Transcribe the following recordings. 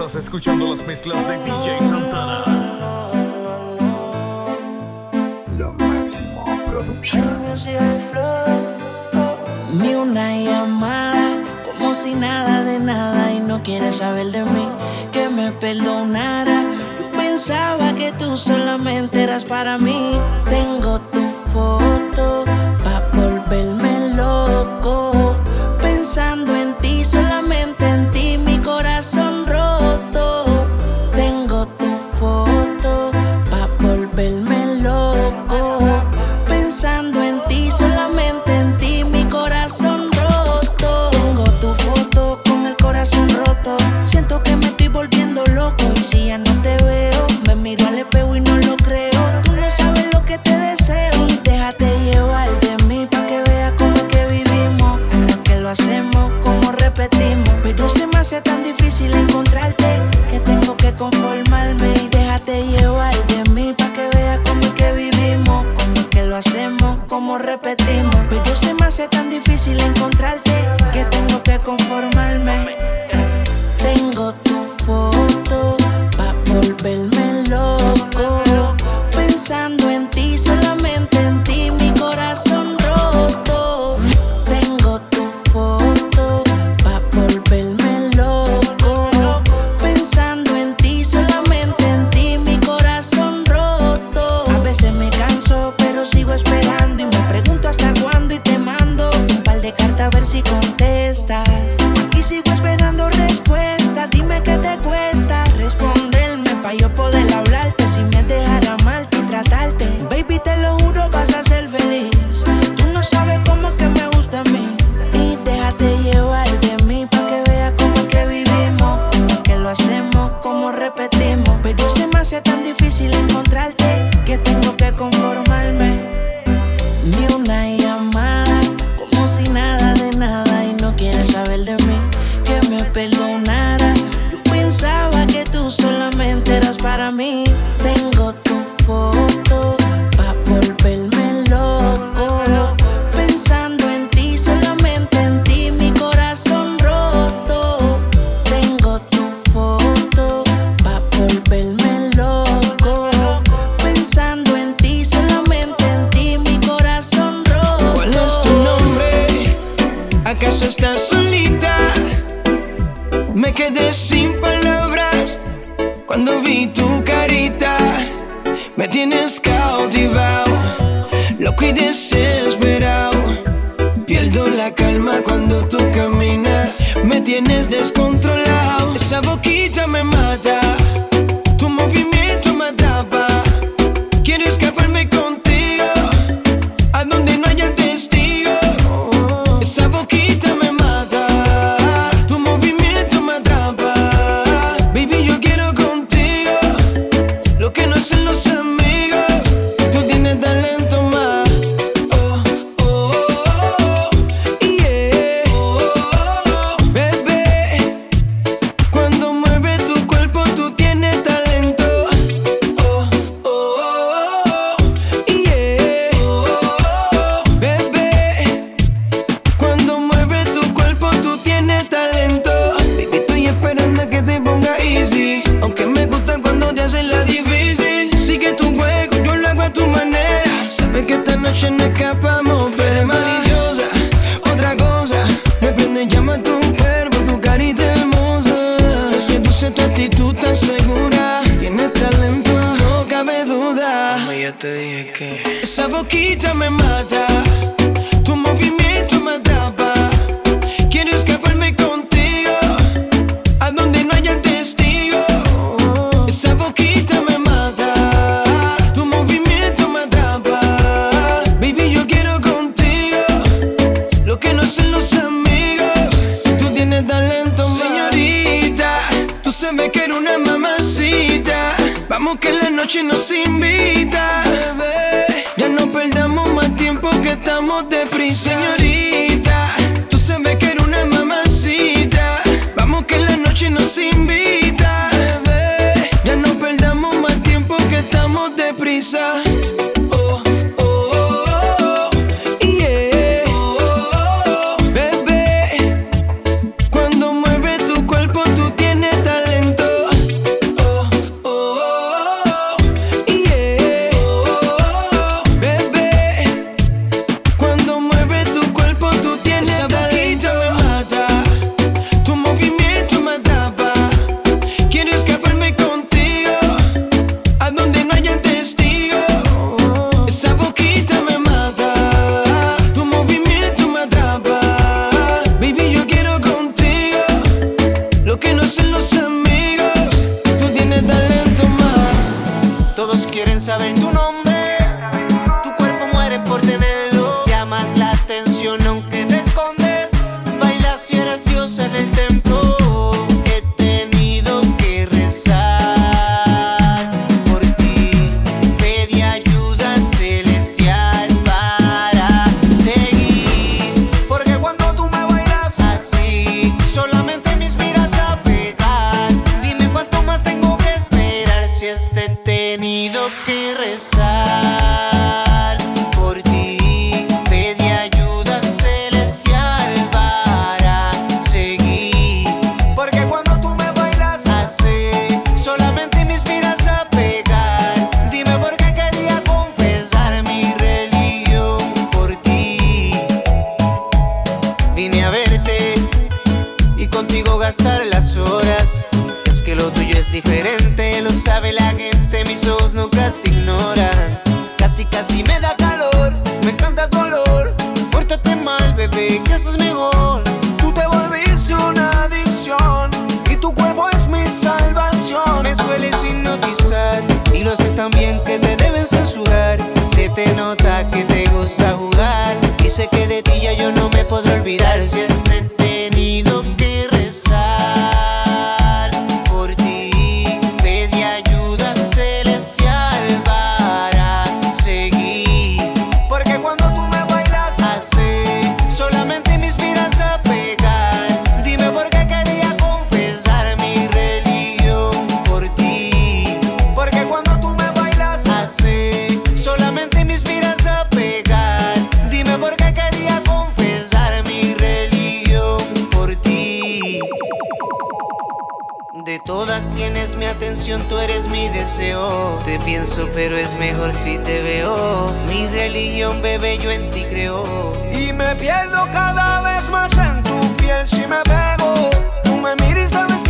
Estás escuchando las mezclas de DJ Santana. Lo máximo producción. Ni una llamada, como si nada de nada y no quieres saber de mí, que me perdonara. Yo pensaba que tú solamente eras para mí. Tengo tu foto solita. Me quedé sin palabras cuando vi tu carita. Me tienes cautivado, loco y desesperado. Pierdo la calma cuando tú caminas. Me tienes descontrolado. Esa boquita me option to bebé quiero una mamacita. Vamos que la noche nos invita. Bebé. Ya no perdamos más tiempo que estamos deprisa. Señorita, tú sabes que era una mamacita. Vamos que la noche nos invita. eres mi atención, tú eres mi deseo. Te pienso, pero es mejor si te veo. Mi religión, bebé, yo en ti creo. Y me pierdo cada vez más en tu piel si me pego. Tú me miras y sabes que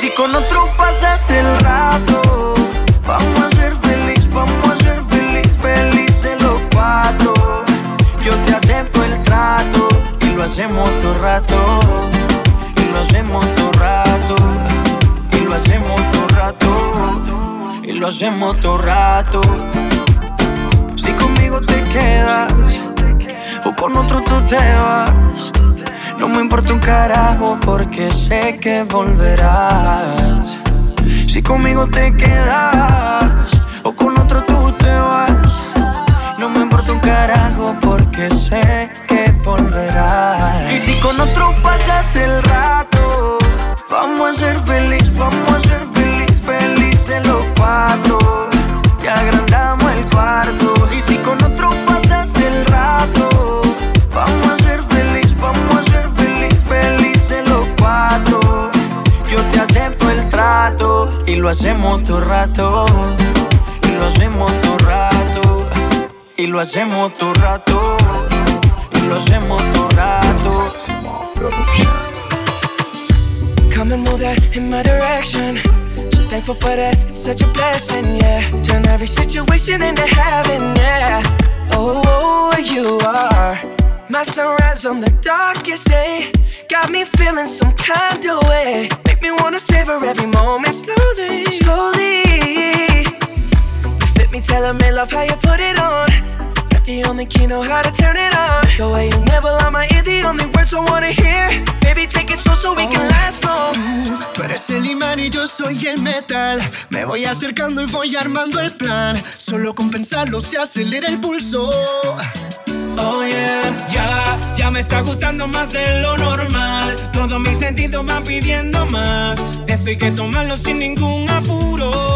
si con otro pasas el rato, vamos a ser feliz, vamos a ser feliz, felices los cuatro. Yo te acepto el trato y lo hacemos todo rato. Y lo hacemos todo rato. Y lo hacemos todo rato. Y lo hacemos todo rato. Si conmigo te quedas o con otro tú te vas. No me importa un carajo porque sé que volverás. Si conmigo te quedas o con otro tú te vas. No me importa un carajo porque sé que volverás. Y si con otro pasas el rato, vamos a ser feliz, vamos a ser feliz, felices los cuatro. Te agrandamos el cuarto. Y si con otro pasas el rato, lo hacemos todo rato. Y lo hacemos todo rato. Y lo hacemos todo rato. Y lo hacemos todo rato. Come and move that in my direction. So thankful for that, it's such a blessing, yeah. Turn every situation into heaven, yeah. Oh, oh, you are my sunrise on the darkest day. Got me feeling some kind of way. Make me wanna savor every moment slowly, slowly. You fit me, telling me love how you put it on. Got the only key, know how to turn it on. The way you nibble on my ear, the only words I wanna hear. Baby, take it slow so we can last long. Tú eres el imán y yo soy el metal. Me voy acercando y voy armando el plan. Solo con pensarlo se acelera el pulso. Oh yeah. Ya, ya me está gustando más de lo normal. Todos mis sentidos van pidiendo más. Esto hay que tomarlo sin ningún apuro.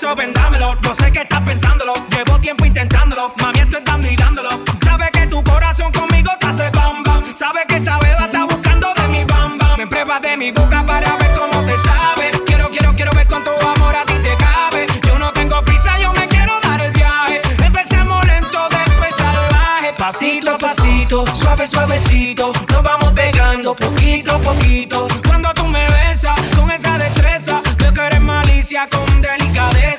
beso, vendámelo. No sé qué estás pensándolo. Llevo tiempo intentándolo. Mami, estoy dando y dándolo. Que tu corazón conmigo te hace bam bam. Sabe que esa beba está buscando de mi bam bam. Me prueba de mi boca para ver cómo te sabe. Quiero, quiero, quiero ver cuánto amor a ti te cabe. Yo no tengo prisa, yo me quiero dar el viaje. Empecemos lento, después salvaje. Pasito a pasito, suave, suavecito. Nos vamos pegando poquito a poquito. Cuando tú me besas con esa destreza, veo que eres malicia con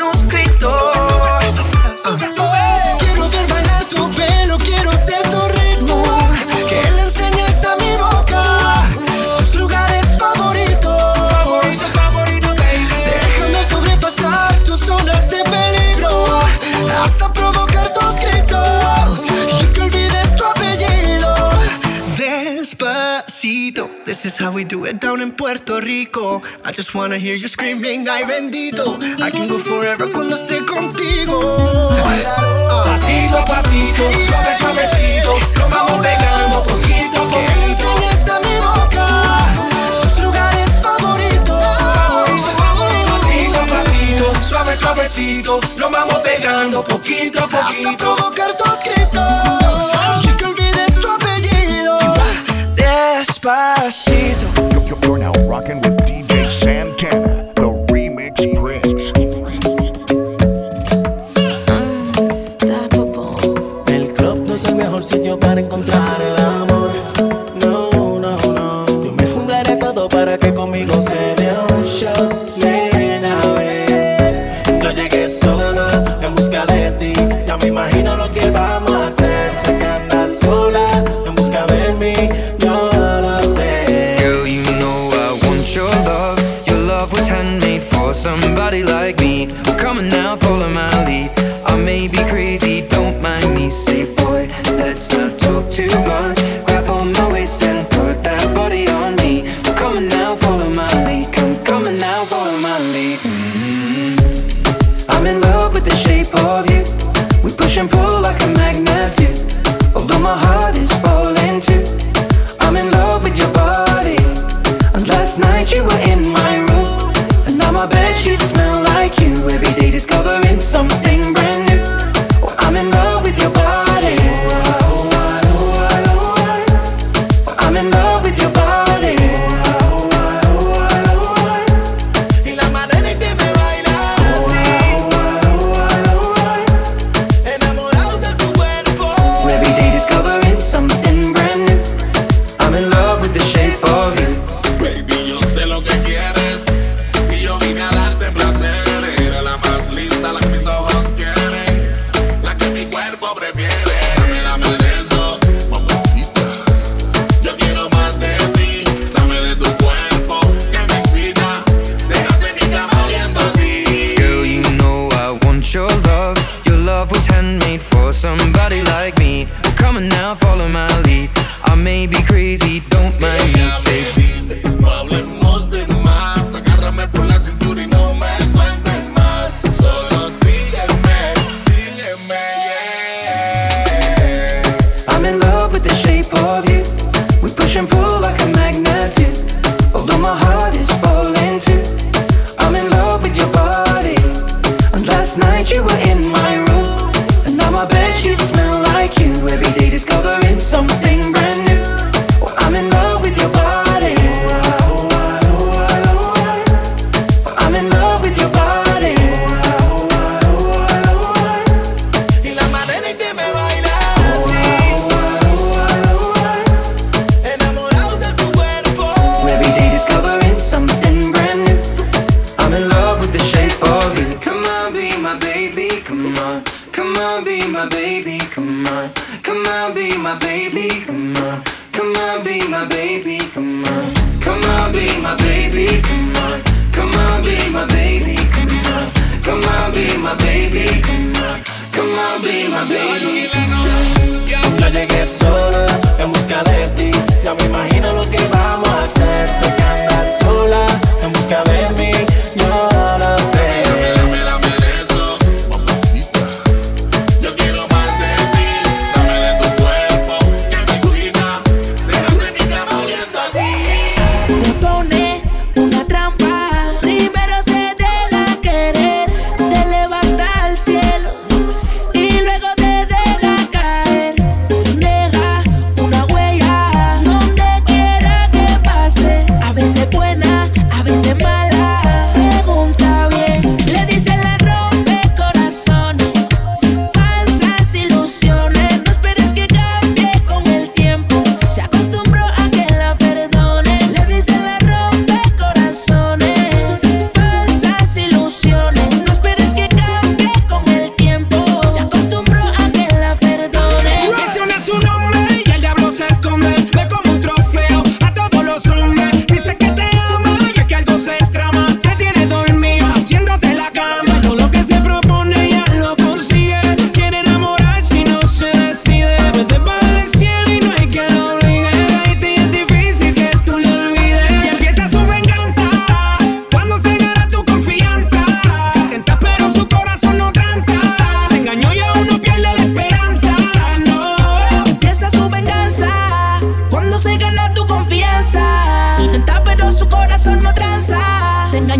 manuscrito. Uh. we do it down in Puerto Rico. I just wanna hear you screaming, ay bendito. I can go forever cuando esté contigo. Pasito a pasito, suave suavecito, nos vamos pegando poquito a poquito. suave, suavecito, vamos pegando poquito a provocar tus gritos. Despacito rocking with were in my room, and now my bed sheets. my baby.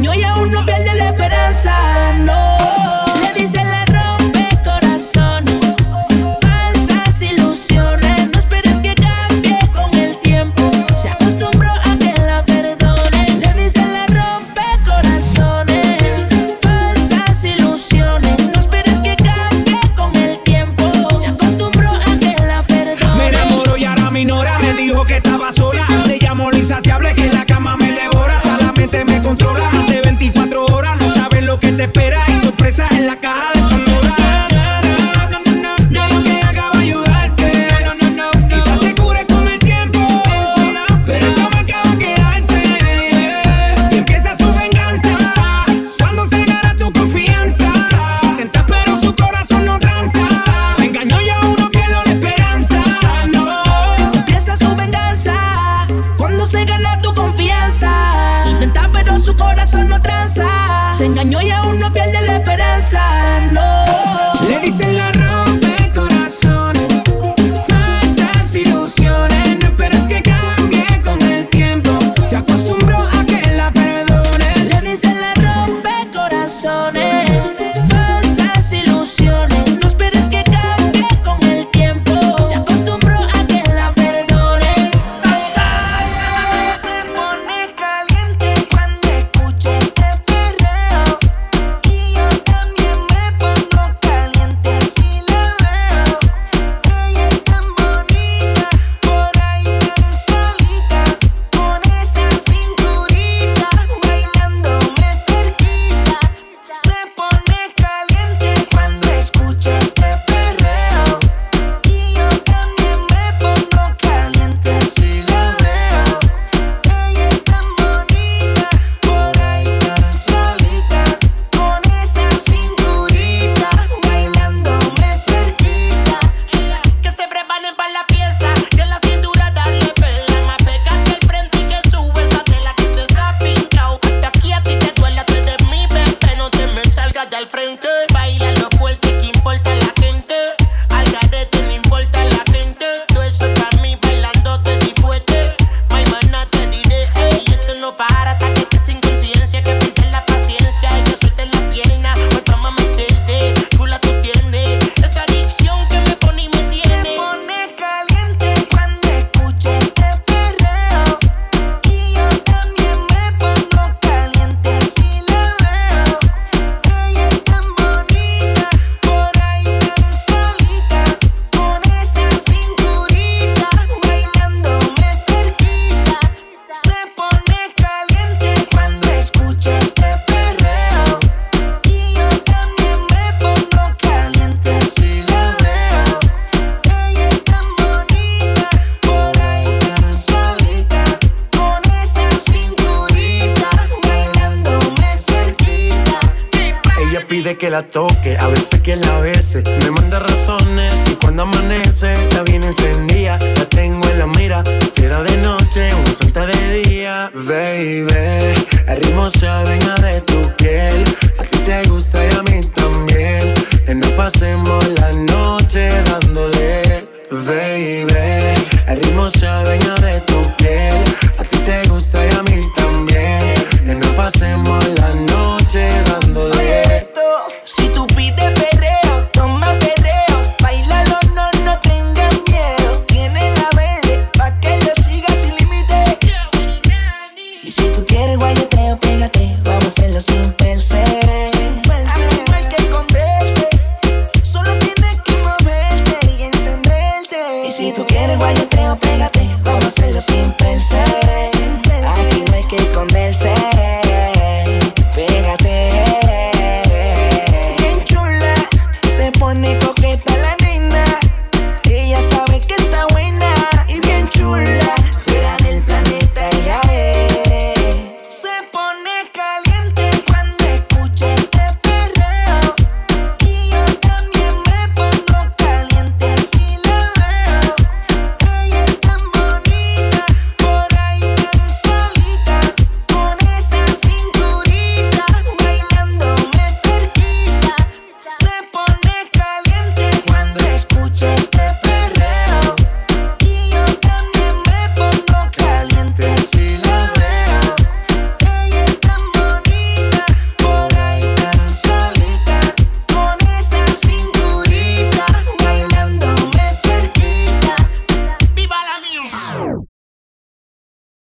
años y aún no pierde la esperanza.